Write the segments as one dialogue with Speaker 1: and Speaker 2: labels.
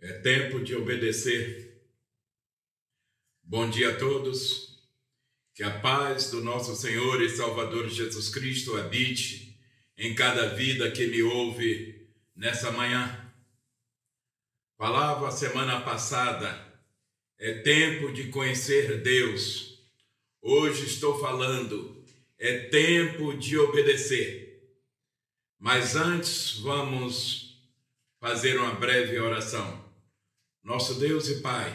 Speaker 1: É tempo de obedecer. Bom dia a todos. Que a paz do nosso Senhor e Salvador Jesus Cristo habite em cada vida que me ouve nessa manhã. Falava semana passada, é tempo de conhecer Deus. Hoje estou falando, é tempo de obedecer. Mas antes, vamos fazer uma breve oração. Nosso Deus e Pai,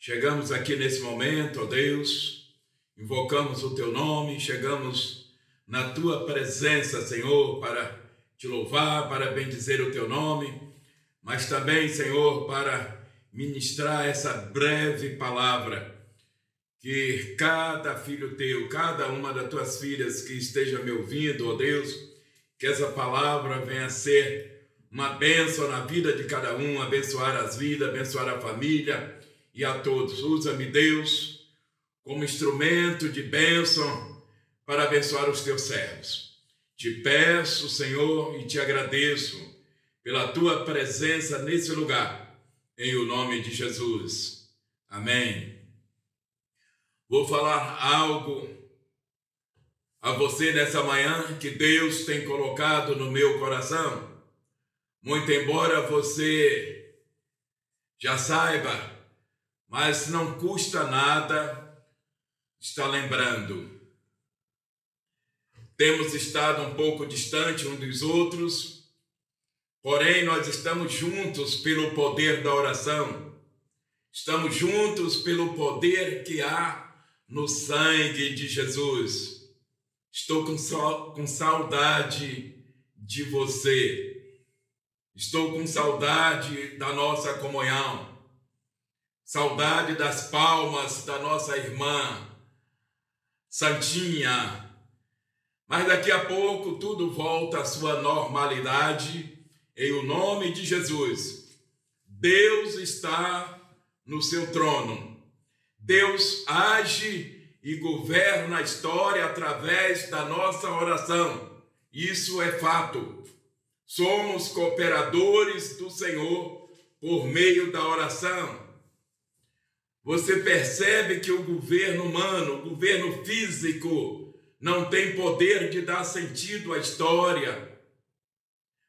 Speaker 1: chegamos aqui nesse momento, ó Deus, invocamos o Teu nome, chegamos na Tua presença, Senhor, para te louvar, para bendizer o Teu nome, mas também, Senhor, para ministrar essa breve palavra que cada filho teu, cada uma das tuas filhas que esteja me ouvindo, ó Deus, que essa palavra venha a ser uma bênção na vida de cada um, abençoar as vidas, abençoar a família e a todos. Usa-me, Deus, como instrumento de bênção para abençoar os teus servos. Te peço, Senhor, e te agradeço pela tua presença nesse lugar, em o nome de Jesus. Amém. Vou falar algo a você nessa manhã que Deus tem colocado no meu coração muito embora você já saiba, mas não custa nada estar lembrando. Temos estado um pouco distante uns dos outros, porém nós estamos juntos pelo poder da oração. Estamos juntos pelo poder que há no sangue de Jesus. Estou com saudade de você. Estou com saudade da nossa comunhão, saudade das palmas da nossa irmã Santinha. Mas daqui a pouco tudo volta à sua normalidade, em o nome de Jesus. Deus está no seu trono. Deus age e governa a história através da nossa oração. Isso é fato. Somos cooperadores do Senhor por meio da oração. Você percebe que o governo humano, o governo físico, não tem poder de dar sentido à história,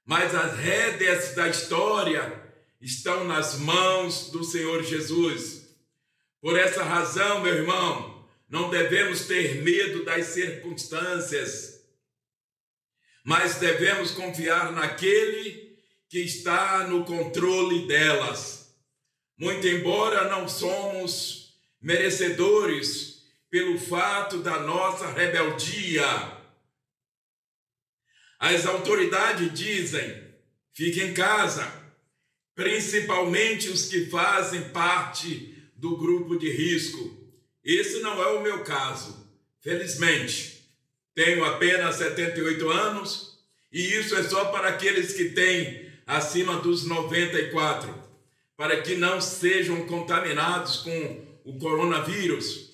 Speaker 1: mas as rédeas da história estão nas mãos do Senhor Jesus. Por essa razão, meu irmão, não devemos ter medo das circunstâncias mas devemos confiar naquele que está no controle delas. Muito embora não somos merecedores pelo fato da nossa rebeldia, as autoridades dizem: fique em casa, principalmente os que fazem parte do grupo de risco. Esse não é o meu caso, felizmente. Tenho apenas 78 anos e isso é só para aqueles que têm acima dos 94, para que não sejam contaminados com o coronavírus.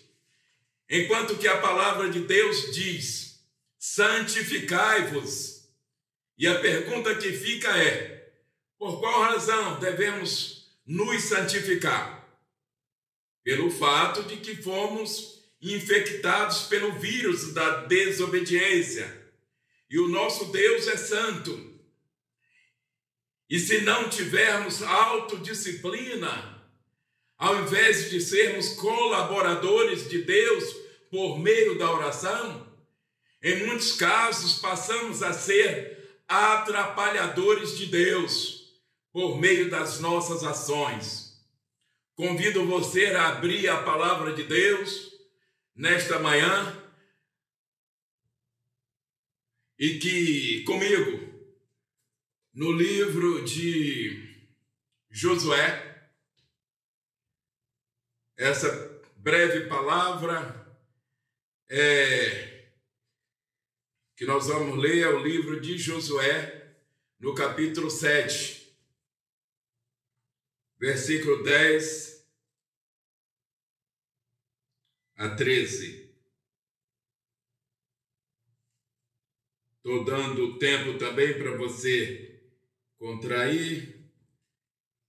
Speaker 1: Enquanto que a palavra de Deus diz: santificai-vos. E a pergunta que fica é: por qual razão devemos nos santificar? Pelo fato de que fomos infectados pelo vírus da desobediência. E o nosso Deus é santo. E se não tivermos autodisciplina, ao invés de sermos colaboradores de Deus por meio da oração, em muitos casos passamos a ser atrapalhadores de Deus por meio das nossas ações. Convido você a abrir a palavra de Deus nesta manhã e que comigo no livro de Josué essa breve palavra é, que nós vamos ler é o livro de Josué no capítulo 7 versículo 10 a 13. Estou dando tempo também para você contrair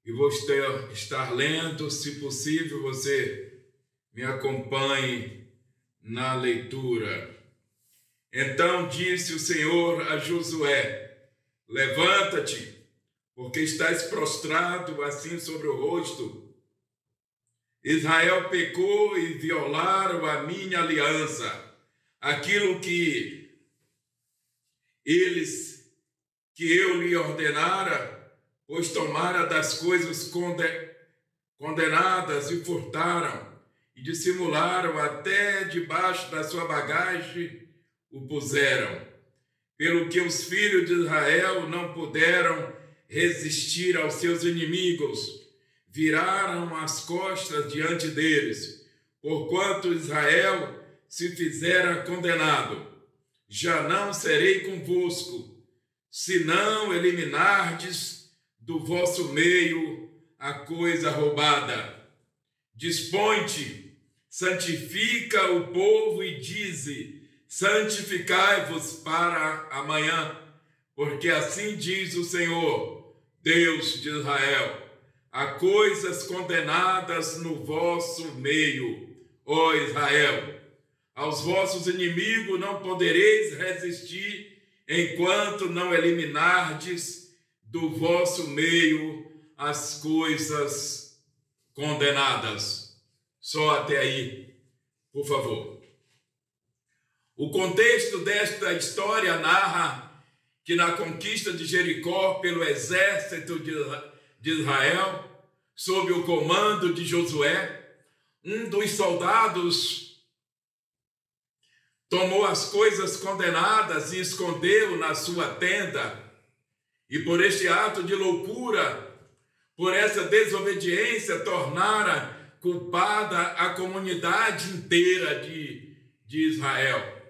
Speaker 1: e vou estar lendo, se possível, você me acompanhe na leitura. Então disse o Senhor a Josué: Levanta-te, porque estás prostrado assim sobre o rosto. Israel pecou e violaram a minha aliança, aquilo que eles, que eu lhe ordenara, pois tomara das coisas condenadas e furtaram, e dissimularam até debaixo da sua bagagem o puseram, pelo que os filhos de Israel não puderam resistir aos seus inimigos, viraram as costas diante deles, porquanto Israel se fizera condenado. Já não serei convosco, se não eliminardes do vosso meio a coisa roubada. Dispõe-te, santifica o povo e dize: santificai-vos para amanhã, porque assim diz o Senhor, Deus de Israel: há coisas condenadas no vosso meio, ó Israel. Aos vossos inimigos não podereis resistir enquanto não eliminardes do vosso meio as coisas condenadas. Só até aí, por favor. O contexto desta história narra que na conquista de Jericó pelo exército de Israel, sob o comando de Josué, um dos soldados tomou as coisas condenadas e escondeu na sua tenda. E por este ato de loucura, por essa desobediência, tornara culpada a comunidade inteira de, de Israel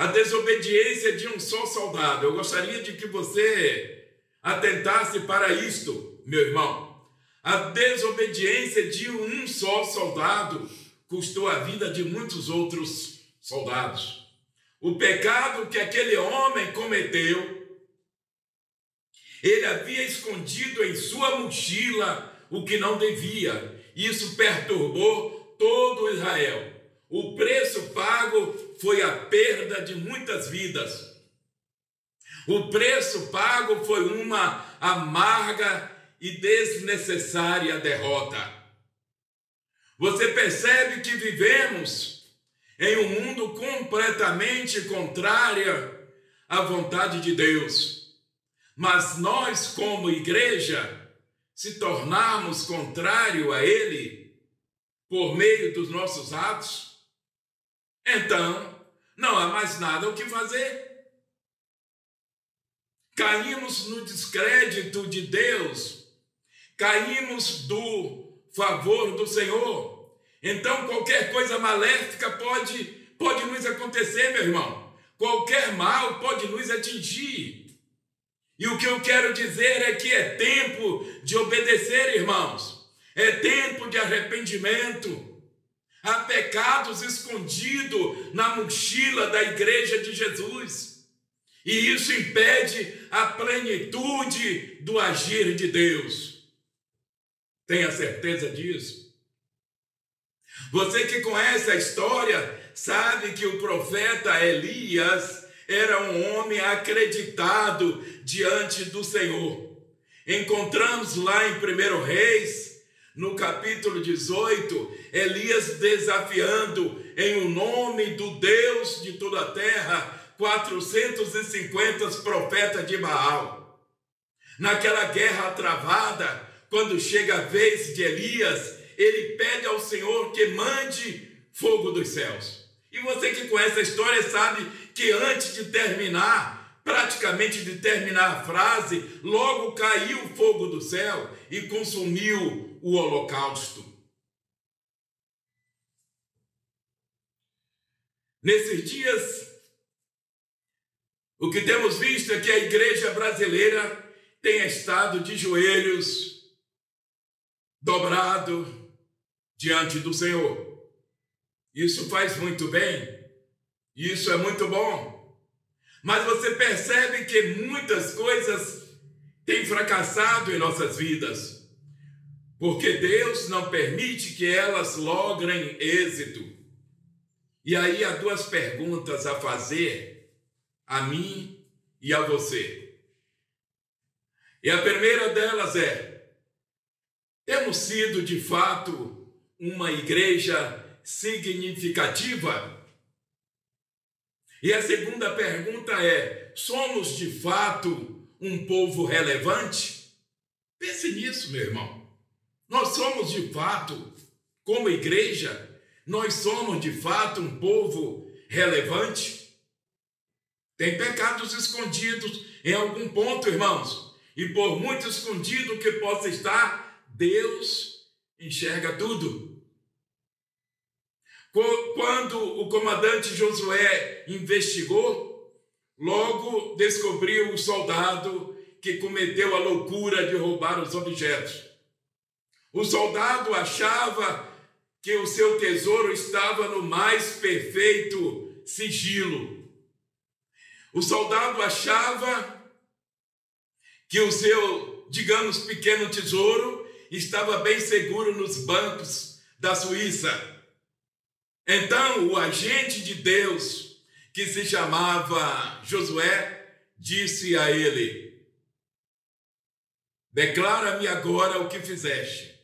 Speaker 1: a desobediência de um só soldado. Eu gostaria de que você atentasse para isto, meu irmão. A desobediência de um só soldado custou a vida de muitos outros soldados. O pecado que aquele homem cometeu, ele havia escondido em sua mochila o que não devia. Isso perturbou todo Israel. O preço pago foi a perda de muitas vidas. O preço pago foi uma amarga e desnecessária derrota. Você percebe que vivemos em um mundo completamente contrário à vontade de Deus. Mas nós, como igreja, se tornarmos contrário a Ele por meio dos nossos atos, então, não há mais nada o que fazer. Caímos no descrédito de Deus, caímos do favor do Senhor. Então, qualquer coisa maléfica pode, pode nos acontecer, meu irmão. Qualquer mal pode nos atingir. E o que eu quero dizer é que é tempo de obedecer, irmãos. É tempo de arrependimento. Há pecados escondidos na mochila da igreja de Jesus. E isso impede a plenitude do agir de Deus. Tenha certeza disso. Você que conhece a história sabe que o profeta Elias era um homem acreditado diante do Senhor. Encontramos lá em 1 Reis no capítulo 18, Elias desafiando em o nome do Deus de toda a terra 450 profetas de Baal. Naquela guerra travada, quando chega a vez de Elias, ele pede ao Senhor que mande fogo dos céus. E você que conhece a história sabe que antes de terminar, praticamente de terminar a frase, logo caiu o fogo do céu e consumiu o holocausto. Nesses dias, o que temos visto é que a igreja brasileira tem estado de joelhos, dobrado diante do Senhor. Isso faz muito bem, isso é muito bom. Mas você percebe que muitas coisas têm fracassado em nossas vidas, porque Deus não permite que elas logrem êxito. E aí há duas perguntas a fazer a mim e a você. E a primeira delas é: temos sido de fato uma igreja significativa? E a segunda pergunta é: somos de fato um povo relevante? Pense nisso, meu irmão. Nós somos de fato, como igreja, nós somos de fato um povo relevante? Tem pecados escondidos em algum ponto, irmãos, e por muito escondido que possa estar, Deus enxerga tudo. Quando o comandante Josué investigou, logo descobriu o soldado que cometeu a loucura de roubar os objetos. O soldado achava que o seu tesouro estava no mais perfeito sigilo. O soldado achava que o seu, digamos, pequeno tesouro estava bem seguro nos bancos da Suíça. Então o agente de Deus, que se chamava Josué, disse a ele: Declara-me agora o que fizeste.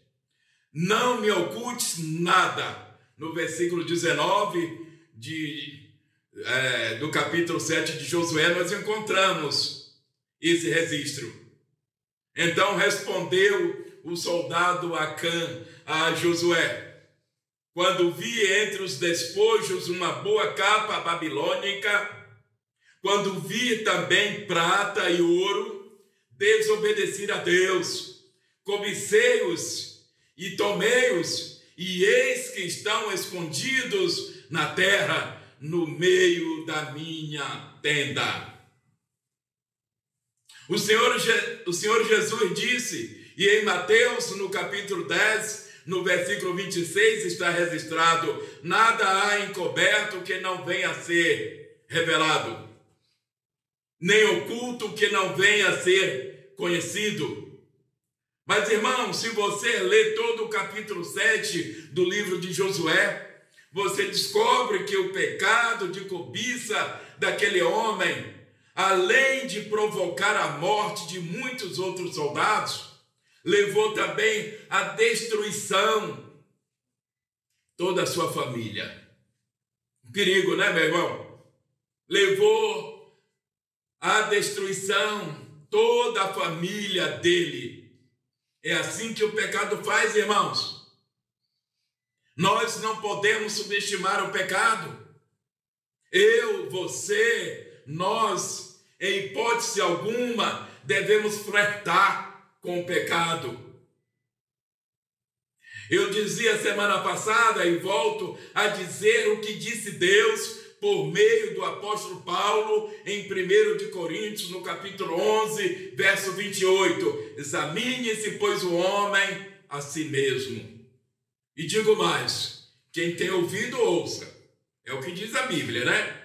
Speaker 1: Não me ocultes nada. No versículo 19 de, é, do capítulo 7 de Josué, nós encontramos esse registro. Então respondeu o soldado Acã a Josué: quando vi entre os despojos uma boa capa babilônica, quando vi também prata e ouro, desobedeci a Deus, cobicei-os e tomei-os, e eis que estão escondidos na terra, no meio da minha tenda. O Senhor, o Senhor Jesus disse, e em Mateus, no capítulo 10, no versículo 26 está registrado: nada há encoberto que não venha a ser revelado, nem oculto que não venha a ser conhecido. Mas, irmão, se você ler todo o capítulo 7 do livro de Josué, você descobre que o pecado de cobiça daquele homem, além de provocar a morte de muitos outros soldados, levou também à destruição toda a sua família. perigo, né, meu irmão? Levou à destruição toda a família dele. É assim que o pecado faz, irmãos. Nós não podemos subestimar o pecado. Eu, você, nós, em hipótese alguma, devemos flertar com o pecado. Eu dizia semana passada e volto a dizer o que disse Deus por meio do apóstolo Paulo em 1 de Coríntios, no capítulo 11, verso 28. Examine-se, pois, o homem a si mesmo. E digo mais: quem tem ouvido, ouça. É o que diz a Bíblia, né?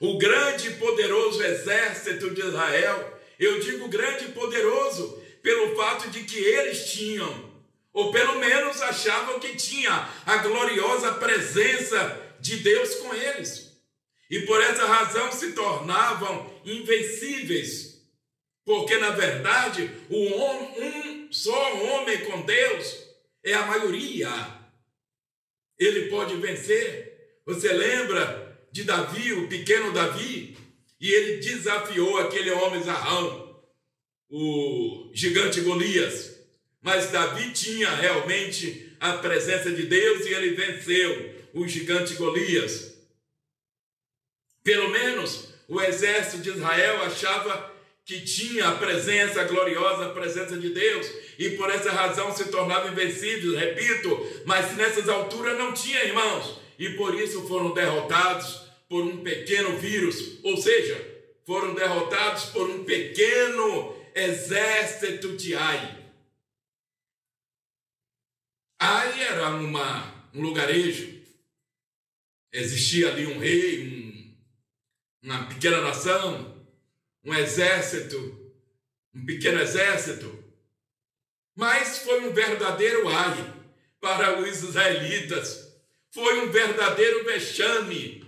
Speaker 1: O grande e poderoso exército de Israel eu digo grande e poderoso, pelo fato de que eles tinham, ou pelo menos achavam que tinha, a gloriosa presença de Deus com eles. E por essa razão se tornavam invencíveis. Porque, na verdade, um só homem com Deus é a maioria. Ele pode vencer. Você lembra de Davi, o pequeno Davi? E ele desafiou aquele homem zarrão, o gigante Golias. Mas Davi tinha realmente a presença de Deus e ele venceu o gigante Golias. Pelo menos o exército de Israel achava que tinha a presença gloriosa, a presença de Deus, e por essa razão se tornava invencível, repito, mas nessas alturas não tinha irmãos, e por isso foram derrotados por um pequeno vírus, ou seja, foram derrotados por um pequeno exército de Ai. Ai era uma, um lugarejo, existia ali um rei, um, uma pequena nação, um exército um pequeno exército, mas foi um verdadeiro ai para os israelitas. Foi um verdadeiro vexame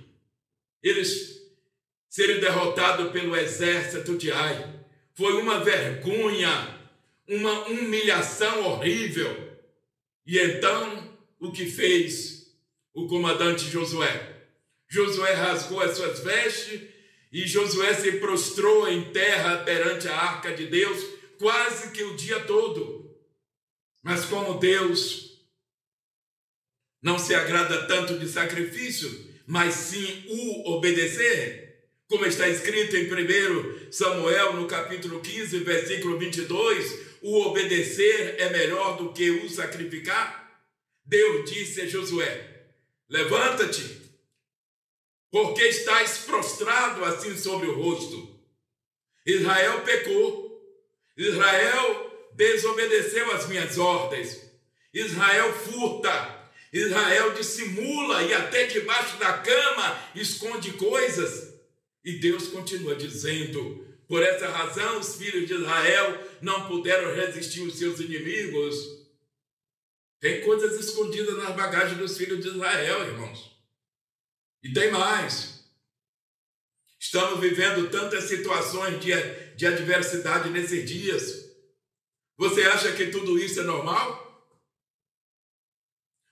Speaker 1: eles serem derrotados pelo exército de Ai. Foi uma vergonha, uma humilhação horrível. E então, o que fez o comandante Josué? Josué rasgou as suas vestes e Josué se prostrou em terra perante a arca de Deus quase que o dia todo. Mas como Deus não se agrada tanto de sacrifício, mas sim o obedecer, como está escrito em 1 Samuel, no capítulo 15, versículo 22, o obedecer é melhor do que o sacrificar? Deus disse a Josué: Levanta-te, porque estás prostrado assim sobre o rosto. Israel pecou, Israel desobedeceu as minhas ordens, Israel furta, Israel dissimula e até debaixo da cama esconde coisas. E Deus continua dizendo: por essa razão os filhos de Israel não puderam resistir os seus inimigos. Tem coisas escondidas nas bagagens dos filhos de Israel, irmãos. E tem mais. Estamos vivendo tantas situações de, de adversidade nesses dias. Você acha que tudo isso é normal?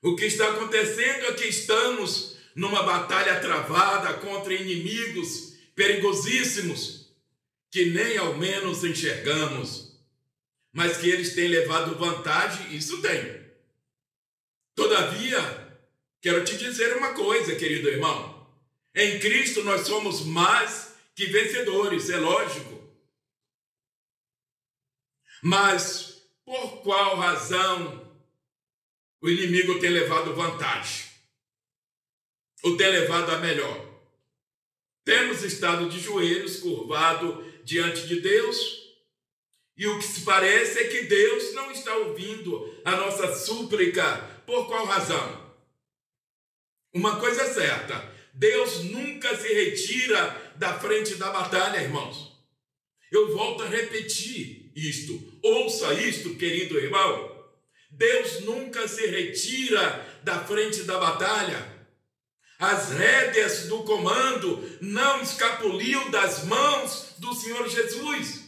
Speaker 1: O que está acontecendo é que estamos numa batalha travada contra inimigos perigosíssimos que nem ao menos enxergamos, mas que eles têm levado vantagem, isso tem. Todavia, quero te dizer uma coisa, querido irmão. Em Cristo nós somos mais que vencedores, é lógico. Mas por qual razão o inimigo tem levado vantagem, ou tem levado a melhor. Temos estado de joelhos, curvado diante de Deus, e o que se parece é que Deus não está ouvindo a nossa súplica. Por qual razão? Uma coisa é certa: Deus nunca se retira da frente da batalha, irmãos. Eu volto a repetir isto. Ouça isto, querido irmão. Deus nunca se retira da frente da batalha. As rédeas do comando não escapuliam das mãos do Senhor Jesus.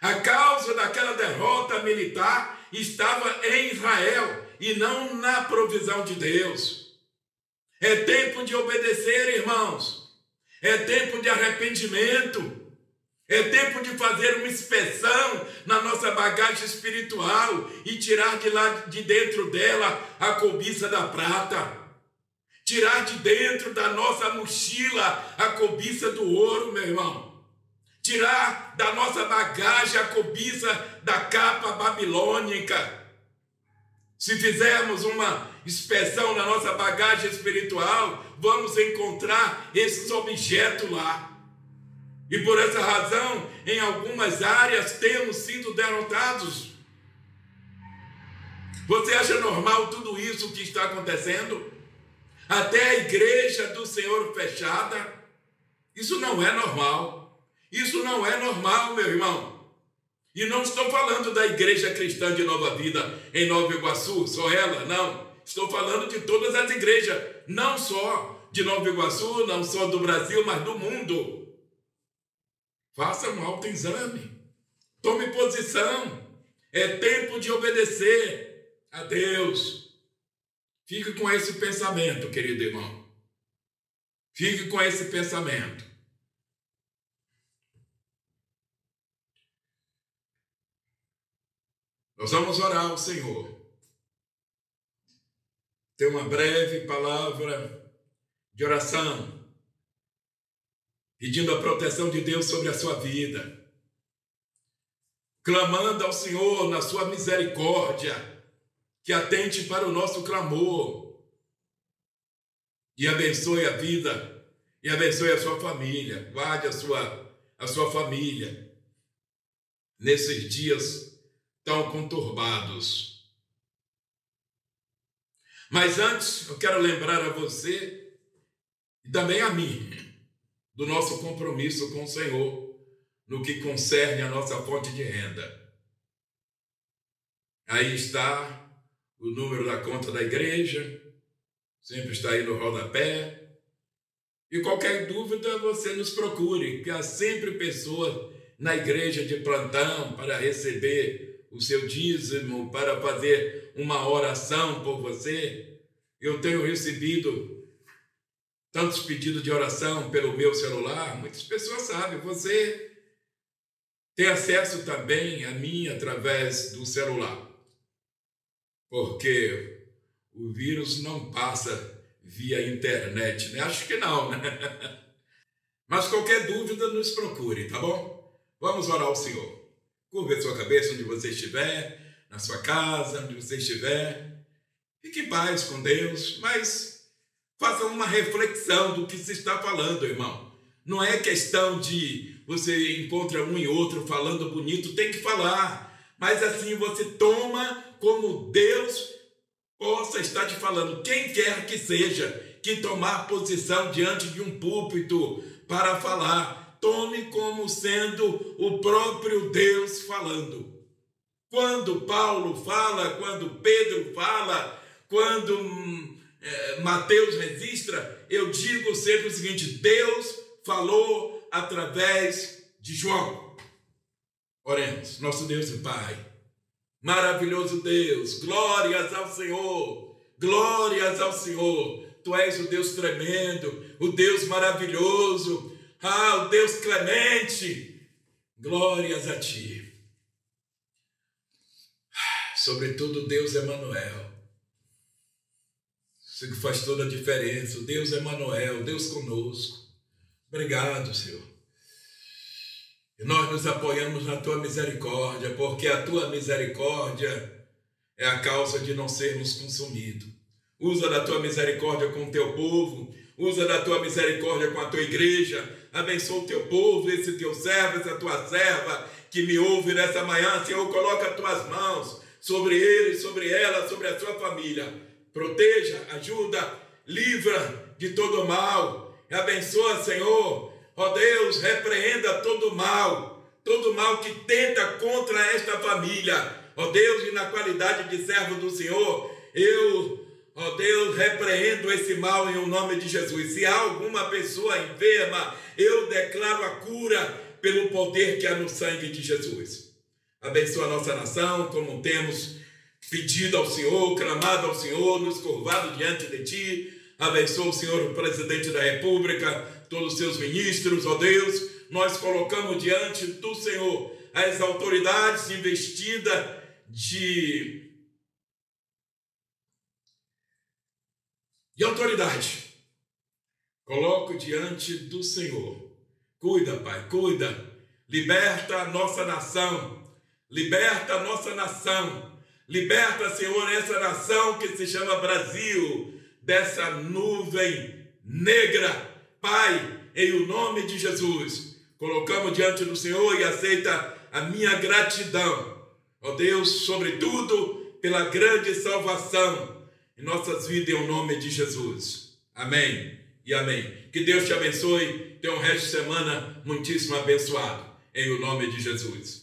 Speaker 1: A causa daquela derrota militar estava em Israel e não na provisão de Deus. É tempo de obedecer, irmãos. É tempo de arrependimento. É tempo de fazer uma inspeção na nossa bagagem espiritual e tirar de lá de dentro dela a cobiça da prata. Tirar de dentro da nossa mochila a cobiça do ouro, meu irmão. Tirar da nossa bagagem a cobiça da capa babilônica. Se fizermos uma inspeção na nossa bagagem espiritual, vamos encontrar esses objetos lá. E por essa razão, em algumas áreas temos sido derrotados. Você acha normal tudo isso que está acontecendo? Até a igreja do Senhor fechada? Isso não é normal. Isso não é normal, meu irmão. E não estou falando da igreja cristã de Nova Vida em Nova Iguaçu, só ela, não. Estou falando de todas as igrejas, não só de Nova Iguaçu, não só do Brasil, mas do mundo. Faça um autoexame. Tome posição. É tempo de obedecer a Deus. Fique com esse pensamento, querido irmão. Fique com esse pensamento. Nós vamos orar ao Senhor. Ter uma breve palavra de oração pedindo a proteção de Deus sobre a sua vida, clamando ao Senhor na sua misericórdia, que atente para o nosso clamor e abençoe a vida e abençoe a sua família, guarde a sua, a sua família nesses dias tão conturbados. Mas antes, eu quero lembrar a você e também a mim do nosso compromisso com o Senhor. no que concerne a nossa fonte de renda. Aí está o número da conta da igreja, sempre está aí no rodapé. E qualquer dúvida, você nos procure, que há sempre pessoa na igreja de plantão para receber o seu dízimo, para fazer uma oração por você. Eu tenho recebido tantos pedidos de oração pelo meu celular, muitas pessoas sabem, você tem acesso também a mim através do celular porque o vírus não passa via internet, né? Acho que não, né? Mas qualquer dúvida, nos procure, tá bom? Vamos orar ao Senhor. Curva sua cabeça onde você estiver, na sua casa, onde você estiver. Fique em paz com Deus, mas faça uma reflexão do que se está falando, irmão. Não é questão de você encontra um e outro falando bonito, tem que falar. Mas assim você toma como Deus possa estar te falando, quem quer que seja, que tomar posição diante de um púlpito para falar, tome como sendo o próprio Deus falando. Quando Paulo fala, quando Pedro fala, quando é, Mateus registra, eu digo sempre o seguinte: Deus falou através de João. Oremos, nosso Deus e Pai. Maravilhoso Deus, glórias ao Senhor, glórias ao Senhor. Tu és o Deus tremendo, o Deus maravilhoso, ah, o Deus clemente. Glórias a Ti. Sobretudo, Deus Emanuel. Isso que faz toda a diferença. Deus Emanuel, Deus conosco. Obrigado, Senhor. E nós nos apoiamos na tua misericórdia, porque a tua misericórdia é a causa de não sermos consumidos. Usa da tua misericórdia com o teu povo, usa da tua misericórdia com a tua igreja, abençoa o teu povo, esse teu servo, essa tua serva que me ouve nessa manhã, Senhor, coloca as tuas mãos sobre ele, sobre ela, sobre a sua família. Proteja, ajuda, livra de todo mal. Abençoa, Senhor, Ó Deus, repreenda todo mal, todo mal que tenta contra esta família. Ó Deus, e na qualidade de servo do Senhor, eu, ó Deus, repreendo esse mal em o nome de Jesus. Se há alguma pessoa enferma, eu declaro a cura pelo poder que há no sangue de Jesus. Abençoa a nossa nação, como temos pedido ao Senhor, clamado ao Senhor, nos curvado diante de Ti. Abençoa o Senhor, o presidente da República, todos os seus ministros, ó Deus, nós colocamos diante do Senhor as autoridades investidas de, de autoridade. Coloco diante do Senhor. Cuida, Pai, cuida. Liberta a nossa nação. Liberta a nossa nação. Liberta, Senhor, essa nação que se chama Brasil, dessa nuvem negra Pai, em o nome de Jesus, colocamos diante do Senhor e aceita a minha gratidão, ó Deus, sobretudo pela grande salvação em nossas vidas, em o nome de Jesus. Amém e amém. Que Deus te abençoe. Tenha um resto de semana muitíssimo abençoado, em o nome de Jesus.